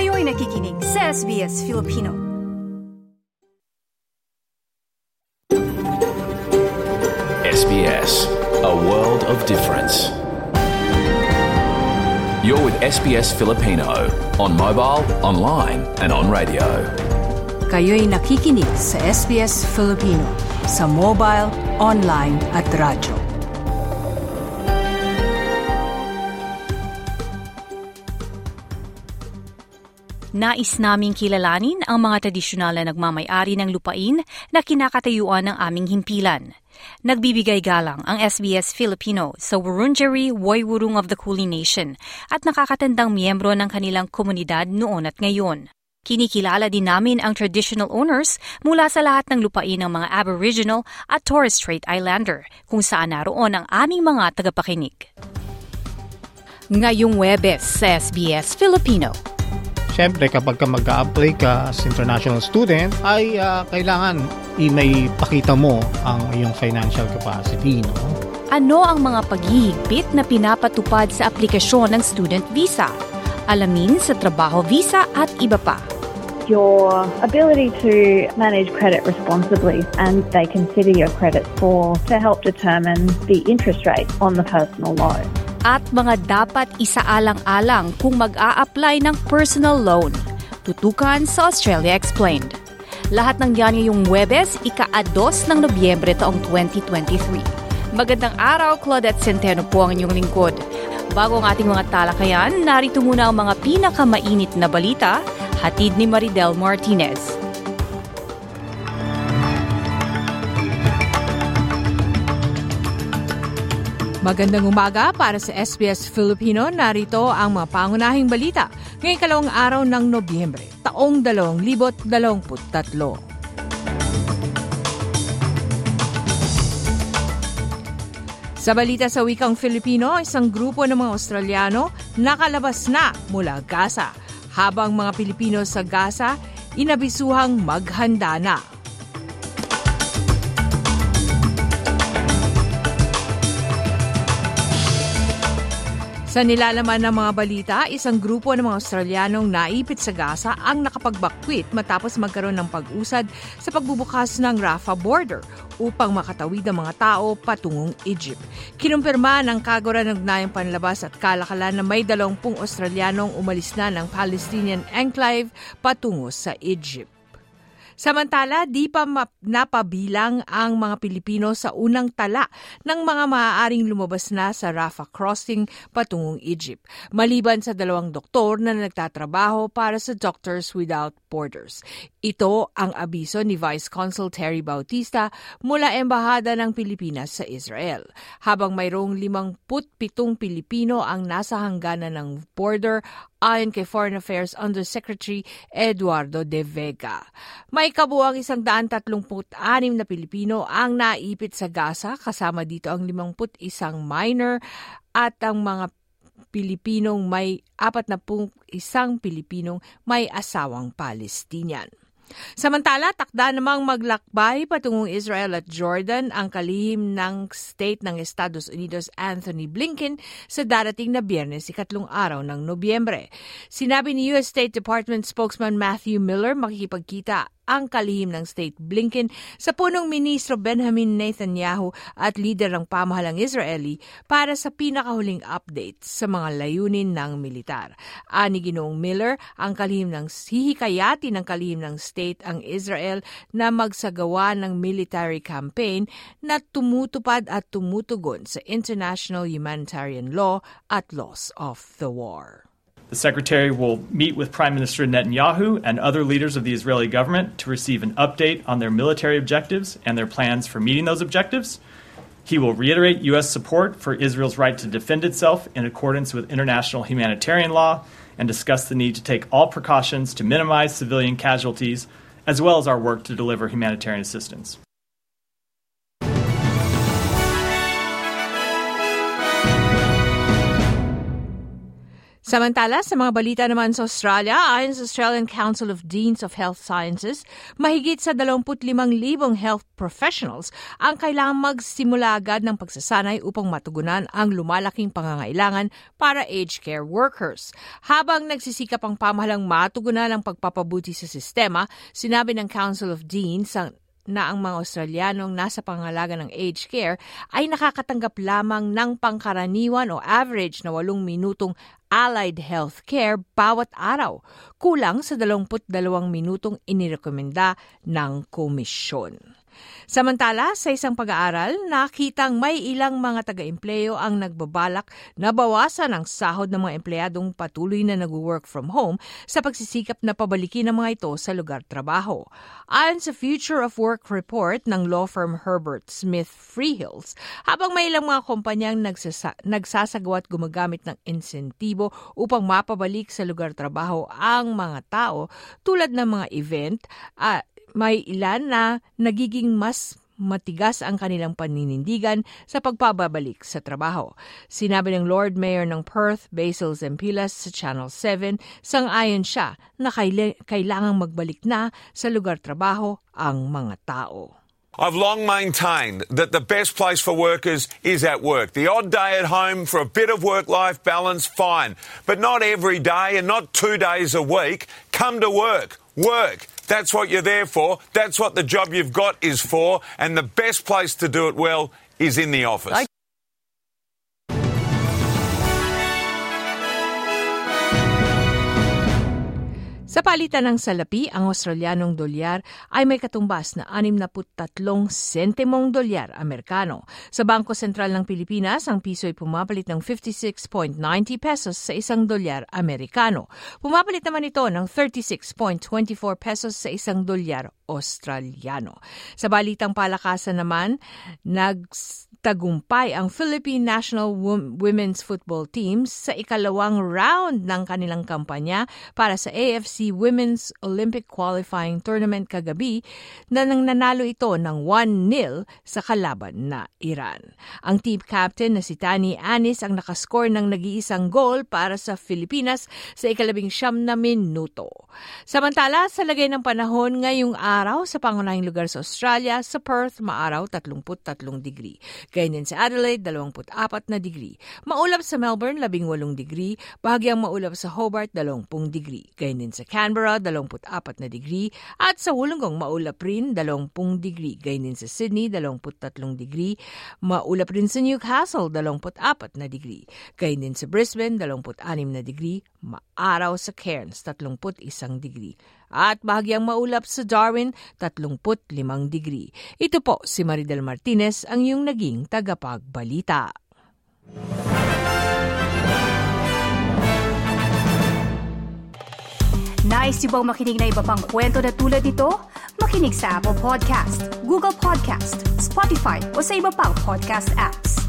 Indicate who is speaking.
Speaker 1: Kayo'y nakikinig sa SBS Filipino.
Speaker 2: SBS, a world of difference. You're with SBS Filipino on mobile, online, and on radio.
Speaker 1: Kayo'y nakikinig sa SBS Filipino sa mobile, online at radyo.
Speaker 3: Nais naming kilalanin ang mga tradisyonal na nagmamayari ng lupain na kinakatayuan ng aming himpilan. Nagbibigay galang ang SBS Filipino sa Wurundjeri Woiwurrung of the Kulin Nation at nakakatandang miyembro ng kanilang komunidad noon at ngayon. Kinikilala din namin ang traditional owners mula sa lahat ng lupain ng mga Aboriginal at Torres Strait Islander kung saan naroon ang aming mga tagapakinig. Ngayong Webes sa SBS Filipino.
Speaker 4: Siyempre, kapag ka mag-apply ka as international student, ay uh, kailangan i-may pakita mo ang iyong financial capacity. No?
Speaker 3: Ano ang mga paghihigpit na pinapatupad sa aplikasyon ng student visa? Alamin sa trabaho visa at iba pa.
Speaker 5: your ability to manage credit responsibly and they consider your credit score to help determine the interest rate on the personal loan.
Speaker 3: At mga dapat isaalang-alang kung mag-a-apply ng personal loan. Tutukan sa Australia Explained. Lahat ng yan ngayong Webes, ika-2 ng Nobyembre taong 2023. Magandang araw, Claudette Centeno po ang inyong lingkod. Bago ang ating mga talakayan, narito muna ang mga pinakamainit na balita, hatid ni Maridel Martinez.
Speaker 6: Magandang umaga para sa SBS Filipino. Narito ang mga pangunahing balita ngayong kalawang araw ng Nobyembre, taong 2023. Sa balita sa wikang Filipino, isang grupo ng mga Australiano nakalabas na mula Gaza, habang mga Pilipino sa Gaza inabisuhang maghanda na. Sa nilalaman ng mga balita, isang grupo ng mga Australianong naipit sa Gaza ang nakapagbakwit matapos magkaroon ng pag-usad sa pagbubukas ng Rafah border upang makatawid ang mga tao patungong Egypt. Kinumpirma ng Kagura ng Ugnayang Panlabas at Kalakalan na may dalawampung Australianong umalis na ng Palestinian enclave patungo sa Egypt. Samantala, di pa napabilang ang mga Pilipino sa unang tala ng mga maaaring lumabas na sa Rafah crossing patungong Egypt, maliban sa dalawang doktor na nagtatrabaho para sa Doctors Without Borders. Ito ang abiso ni Vice Consul Terry Bautista mula Embahada ng Pilipinas sa Israel. Habang mayroong 57 Pilipino ang nasa hangganan ng border ayon kay Foreign Affairs Undersecretary Eduardo De Vega. May kabuang 136 na Pilipino ang naipit sa Gaza kasama dito ang 51 minor at ang mga Pilipinong may 41 Pilipinong may asawang Palestinian. Samantala, takda namang maglakbay patungong Israel at Jordan ang kalihim ng State ng Estados Unidos Anthony Blinken sa darating na biyernes ikatlong araw ng Nobyembre. Sinabi ni U.S. State Department spokesman Matthew Miller makikipagkita ang kalihim ng State Blinken sa punong ministro Benjamin Netanyahu at lider ng pamahalang Israeli para sa pinakahuling update sa mga layunin ng militar. Ani Ginoong Miller, ang kalihim ng hihikayati ng kalihim ng state ang Israel na magsagawa ng military campaign na tumutupad at tumutugon sa international humanitarian law at laws of the war.
Speaker 7: The Secretary will meet with Prime Minister Netanyahu and other leaders of the Israeli government to receive an update on their military objectives and their plans for meeting those objectives. He will reiterate U.S. support for Israel's right to defend itself in accordance with international humanitarian law and discuss the need to take all precautions to minimize civilian casualties, as well as our work to deliver humanitarian assistance.
Speaker 6: Samantala, sa mga balita naman sa Australia, ayon sa Australian Council of Deans of Health Sciences, mahigit sa 25,000 health professionals ang kailangang magsimula agad ng pagsasanay upang matugunan ang lumalaking pangangailangan para aged care workers. Habang nagsisikap ang pamahalang matugunan ang pagpapabuti sa sistema, sinabi ng Council of Deans na ang mga Australianong nasa pangalaga ng aged care ay nakakatanggap lamang ng pangkaraniwan o average na walong minutong allied health care bawat araw, kulang sa 22 minutong inirekomenda ng komisyon. Samantala, sa isang pag-aaral, nakitang may ilang mga taga-empleyo ang nagbabalak na bawasan ang sahod ng mga empleyadong patuloy na nag-work from home sa pagsisikap na pabalikin ang mga ito sa lugar trabaho. Ayon sa Future of Work report ng law firm Herbert Smith Freehills, habang may ilang mga kumpanyang nagsasa- nagsasagawa at gumagamit ng insentibo upang mapabalik sa lugar trabaho ang mga tao tulad ng mga event, uh, may ilan na nagiging mas matigas ang kanilang paninindigan sa pagpababalik sa trabaho. Sinabi ng Lord Mayor ng Perth, Basil Zempilas sa Channel 7, sang-ayon siya na kailangang magbalik na sa lugar trabaho ang mga tao.
Speaker 8: I've long maintained that the best place for workers is at work. The odd day at home for a bit of work life balance, fine. But not every day and not two days a week. Come to work. Work. That's what you're there for. That's what the job you've got is for. And the best place to do it well is in the office.
Speaker 6: Sa palitan ng salapi, ang Australianong dolyar ay may katumbas na 63 sentimong dolyar Amerikano. Sa Bangko Sentral ng Pilipinas, ang piso ay pumapalit ng 56.90 pesos sa isang dolyar Amerikano. Pumapalit naman ito ng 36.24 pesos sa isang dolyar Australiano. Sa balitang palakasan naman, nag tagumpay ang Philippine National Women's Football Team sa ikalawang round ng kanilang kampanya para sa AFC Women's Olympic Qualifying Tournament kagabi na nang nanalo ito ng 1-0 sa kalaban na Iran. Ang team captain na si Tani Anis ang nakascore ng nag-iisang goal para sa Pilipinas sa ikalabing siyam na minuto. Samantala, sa lagay ng panahon ngayong araw sa pangunahing lugar sa Australia, sa Perth, maaraw 33 degree. Ganyan sa Adelaide, 24 na degree. Maulap sa Melbourne, 18 degree. Bahagyang maulap sa Hobart, 20 degree. Ganyan sa Canberra, 24 na degree. At sa Wollongong, maulap rin, 20 degree. Ganyan sa Sydney, 23 degree. Maulap rin sa Newcastle, 24 na degree. Ganyan sa Brisbane, 26 na degree. Maaraw sa Cairns, 31 degree at bahagyang maulap sa Darwin, 35 degree. Ito po si Maridel Martinez ang iyong naging tagapagbalita.
Speaker 1: Nice yung bang makinig na iba pang kwento na tulad ito? Makinig sa Apple Podcast, Google Podcast, Spotify o sa iba pang podcast apps.